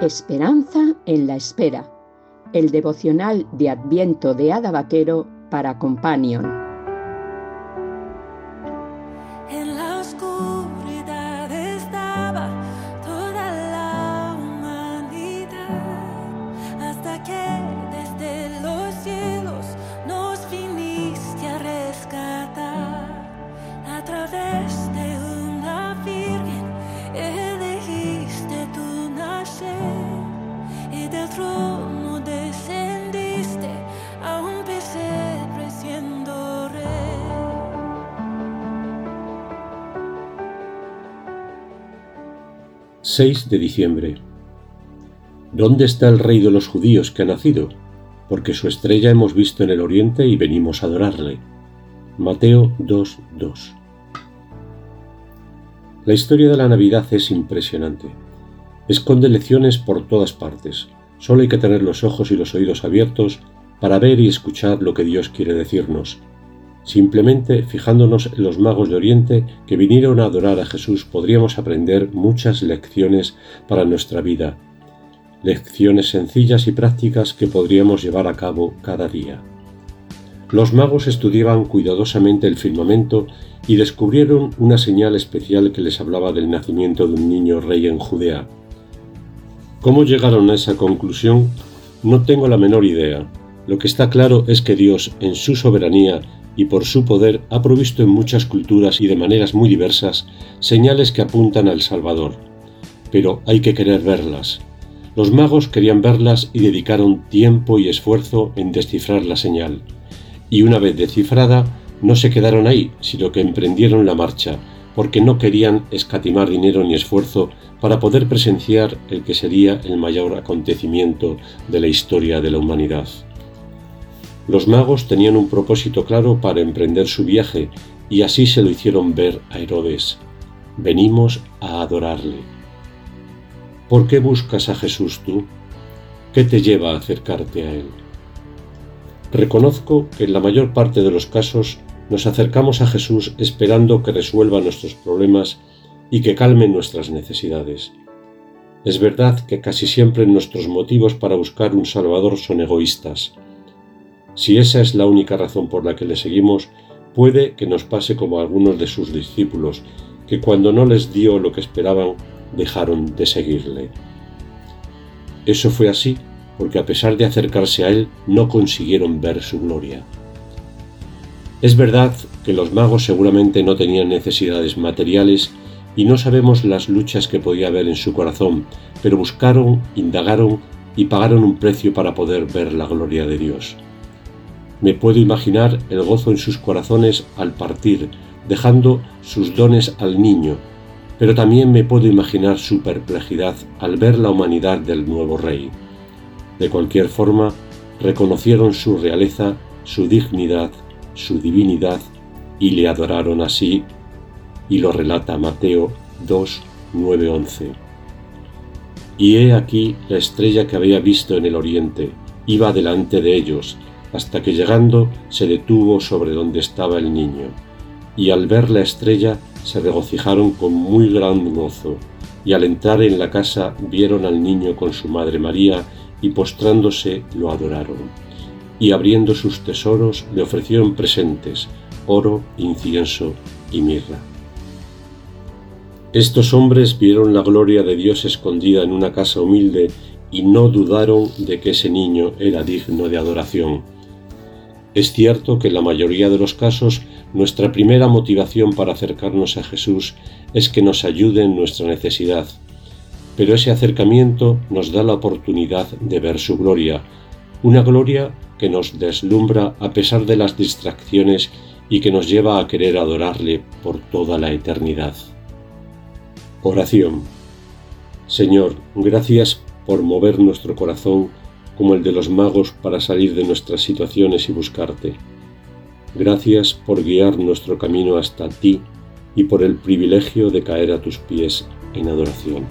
Esperanza en la espera. El devocional de Adviento de Ada Vaquero para Companion. 6 de diciembre. ¿Dónde está el rey de los judíos que ha nacido? Porque su estrella hemos visto en el oriente y venimos a adorarle. Mateo 2.2. La historia de la Navidad es impresionante. Esconde lecciones por todas partes. Solo hay que tener los ojos y los oídos abiertos para ver y escuchar lo que Dios quiere decirnos. Simplemente fijándonos en los magos de Oriente que vinieron a adorar a Jesús podríamos aprender muchas lecciones para nuestra vida, lecciones sencillas y prácticas que podríamos llevar a cabo cada día. Los magos estudiaban cuidadosamente el firmamento y descubrieron una señal especial que les hablaba del nacimiento de un niño rey en Judea. ¿Cómo llegaron a esa conclusión? No tengo la menor idea. Lo que está claro es que Dios, en su soberanía y por su poder, ha provisto en muchas culturas y de maneras muy diversas señales que apuntan al Salvador. Pero hay que querer verlas. Los magos querían verlas y dedicaron tiempo y esfuerzo en descifrar la señal. Y una vez descifrada, no se quedaron ahí, sino que emprendieron la marcha, porque no querían escatimar dinero ni esfuerzo para poder presenciar el que sería el mayor acontecimiento de la historia de la humanidad. Los magos tenían un propósito claro para emprender su viaje y así se lo hicieron ver a Herodes. Venimos a adorarle. ¿Por qué buscas a Jesús tú? ¿Qué te lleva a acercarte a Él? Reconozco que en la mayor parte de los casos nos acercamos a Jesús esperando que resuelva nuestros problemas y que calme nuestras necesidades. Es verdad que casi siempre nuestros motivos para buscar un Salvador son egoístas. Si esa es la única razón por la que le seguimos, puede que nos pase como algunos de sus discípulos, que cuando no les dio lo que esperaban, dejaron de seguirle. Eso fue así porque a pesar de acercarse a él, no consiguieron ver su gloria. Es verdad que los magos seguramente no tenían necesidades materiales y no sabemos las luchas que podía haber en su corazón, pero buscaron, indagaron y pagaron un precio para poder ver la gloria de Dios. Me puedo imaginar el gozo en sus corazones al partir, dejando sus dones al niño, pero también me puedo imaginar su perplejidad al ver la humanidad del nuevo rey. De cualquier forma, reconocieron su realeza, su dignidad su divinidad y le adoraron así, y lo relata Mateo 2, 9, 11. Y he aquí la estrella que había visto en el oriente, iba delante de ellos, hasta que llegando se detuvo sobre donde estaba el niño. Y al ver la estrella se regocijaron con muy gran gozo, y al entrar en la casa vieron al niño con su madre María, y postrándose lo adoraron y abriendo sus tesoros le ofrecieron presentes, oro, incienso y mirra. Estos hombres vieron la gloria de Dios escondida en una casa humilde y no dudaron de que ese niño era digno de adoración. Es cierto que en la mayoría de los casos nuestra primera motivación para acercarnos a Jesús es que nos ayude en nuestra necesidad, pero ese acercamiento nos da la oportunidad de ver su gloria, una gloria que nos deslumbra a pesar de las distracciones y que nos lleva a querer adorarle por toda la eternidad. Oración. Señor, gracias por mover nuestro corazón como el de los magos para salir de nuestras situaciones y buscarte. Gracias por guiar nuestro camino hasta ti y por el privilegio de caer a tus pies en adoración.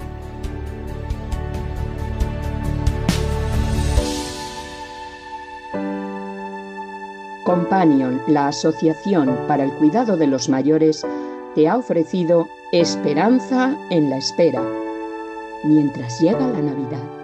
Companion, la Asociación para el Cuidado de los Mayores, te ha ofrecido Esperanza en la Espera, mientras llega la Navidad.